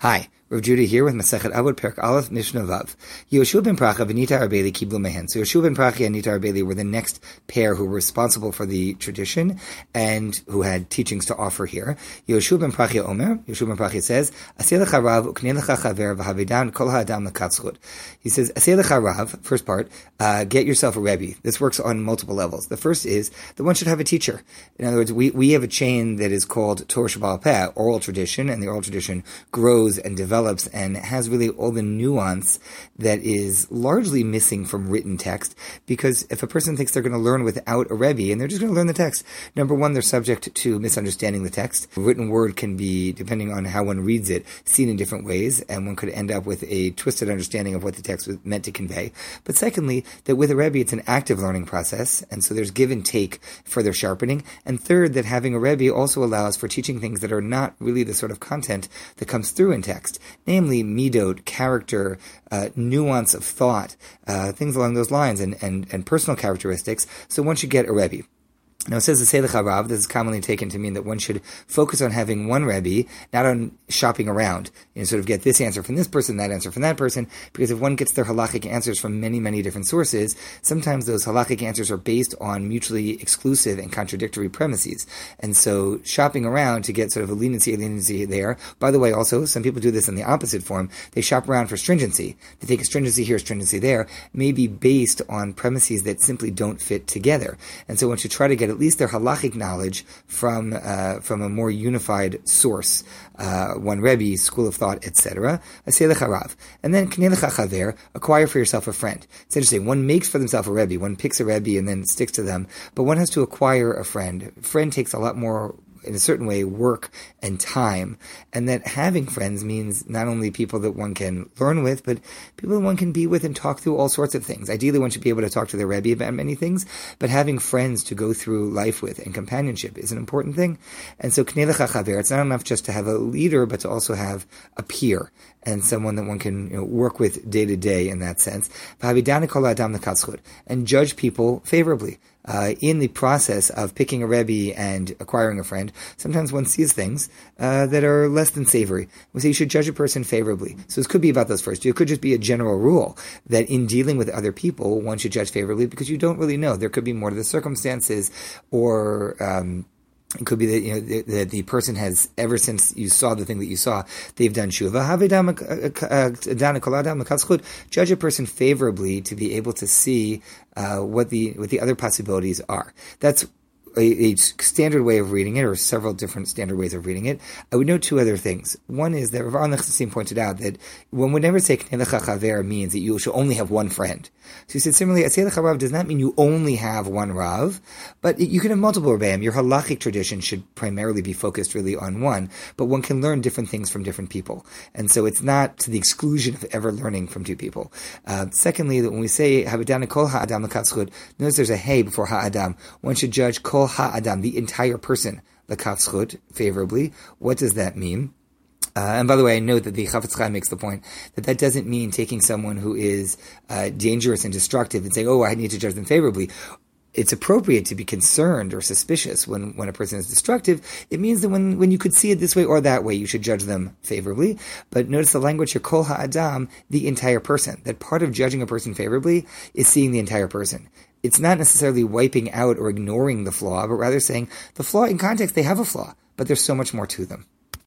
Hi, Rav here with Masechet Avot Perek Aleph Mishnah Vav. Yoshua ben Pracha and Nita Arbeli Kiblu Mehen. So Yoshua ben Pracha and Nita Arbeli were the next pair who were responsible for the tradition and who had teachings to offer here. Yoshua ben Pracha Omer, Yoshua ben Pracha says, Aselecha Rav uknelecha chaver v'havidan kol ha'adam lekatzchut. He says, Aselecha Rav, first part, uh, get yourself a Rebbe. This works on multiple levels. The first is that one should have a teacher. In other words, we, we have a chain that is called Torah Sheba'al Peh, oral tradition, and the oral tradition grows and develops develops and has really all the nuance that is largely missing from written text. Because if a person thinks they're going to learn without a Rebbe and they're just going to learn the text, number one, they're subject to misunderstanding the text. A written word can be, depending on how one reads it, seen in different ways, and one could end up with a twisted understanding of what the text was meant to convey. But secondly, that with a Rebbe, it's an active learning process, and so there's give and take, further sharpening. And third, that having a Rebbe also allows for teaching things that are not really the sort of content that comes through in text namely midot, character, uh, nuance of thought, uh, things along those lines, and, and, and personal characteristics. So one should get a rebbe. Now it says the Selech Harav, this is commonly taken to mean that one should focus on having one Rebbe, not on shopping around, and sort of get this answer from this person, that answer from that person, because if one gets their halachic answers from many, many different sources, sometimes those halachic answers are based on mutually exclusive and contradictory premises. And so shopping around to get sort of a leniency, a leniency there. By the way, also, some people do this in the opposite form. They shop around for stringency. They take a stringency here, stringency there, may be based on premises that simply don't fit together. And so one should try to get at least their halachic knowledge from uh, from a more unified source, uh, one Rebbe, school of thought, etc. And then acquire for yourself a friend. It's interesting. One makes for themselves a Rebbe. One picks a Rebbe and then sticks to them. But one has to acquire a friend. Friend takes a lot more in a certain way work and time, and that having friends means not only people that one can learn with, but people that one can be with and talk through all sorts of things. Ideally, one should be able to talk to their Rebbe about many things, but having friends to go through life with and companionship is an important thing. And so, it's not enough just to have a leader, but to also have a peer and someone that one can you know, work with day to day in that sense. And judge people favorably uh, in the process of picking a Rebbe and acquiring a friend, sometimes one sees things uh, that are less than savory. We say you should judge a person favorably. So this could be about those first two. It could just be a general rule that in dealing with other people, one should judge favorably because you don't really know. There could be more to the circumstances or. Um, it could be that you know the, the, person has ever since you saw the thing that you saw, they've done shuva. Uh, uh, uh, Judge a person favorably to be able to see uh, what the what the other possibilities are. That's a, a, standard way of reading it, or several different standard ways of reading it, I would note two other things. One is that Rav Nechassim pointed out that when we never say Knelecha Chaver means that you should only have one friend. So he said similarly, Aselecha Rav does not mean you only have one Rav, but you can have multiple Rebbeim. Your halachic tradition should primarily be focused really on one, but one can learn different things from different people. And so it's not to the exclusion of ever learning from two people. Uh, secondly, that when we say Habidana Kol Ha'adam notice there's a hey before Ha'adam. One should judge Kol the entire person, the lakatzchut, favorably. What does that mean? Uh, and by the way, I note that the Chafetz Chaim makes the point that that doesn't mean taking someone who is uh, dangerous and destructive and saying, "Oh, I need to judge them favorably." It's appropriate to be concerned or suspicious when, when a person is destructive. It means that when, when you could see it this way or that way, you should judge them favorably. But notice the language here, kol ha'adam, the entire person. That part of judging a person favorably is seeing the entire person it's not necessarily wiping out or ignoring the flaw, but rather saying the flaw in context, they have a flaw, but there's so much more to them.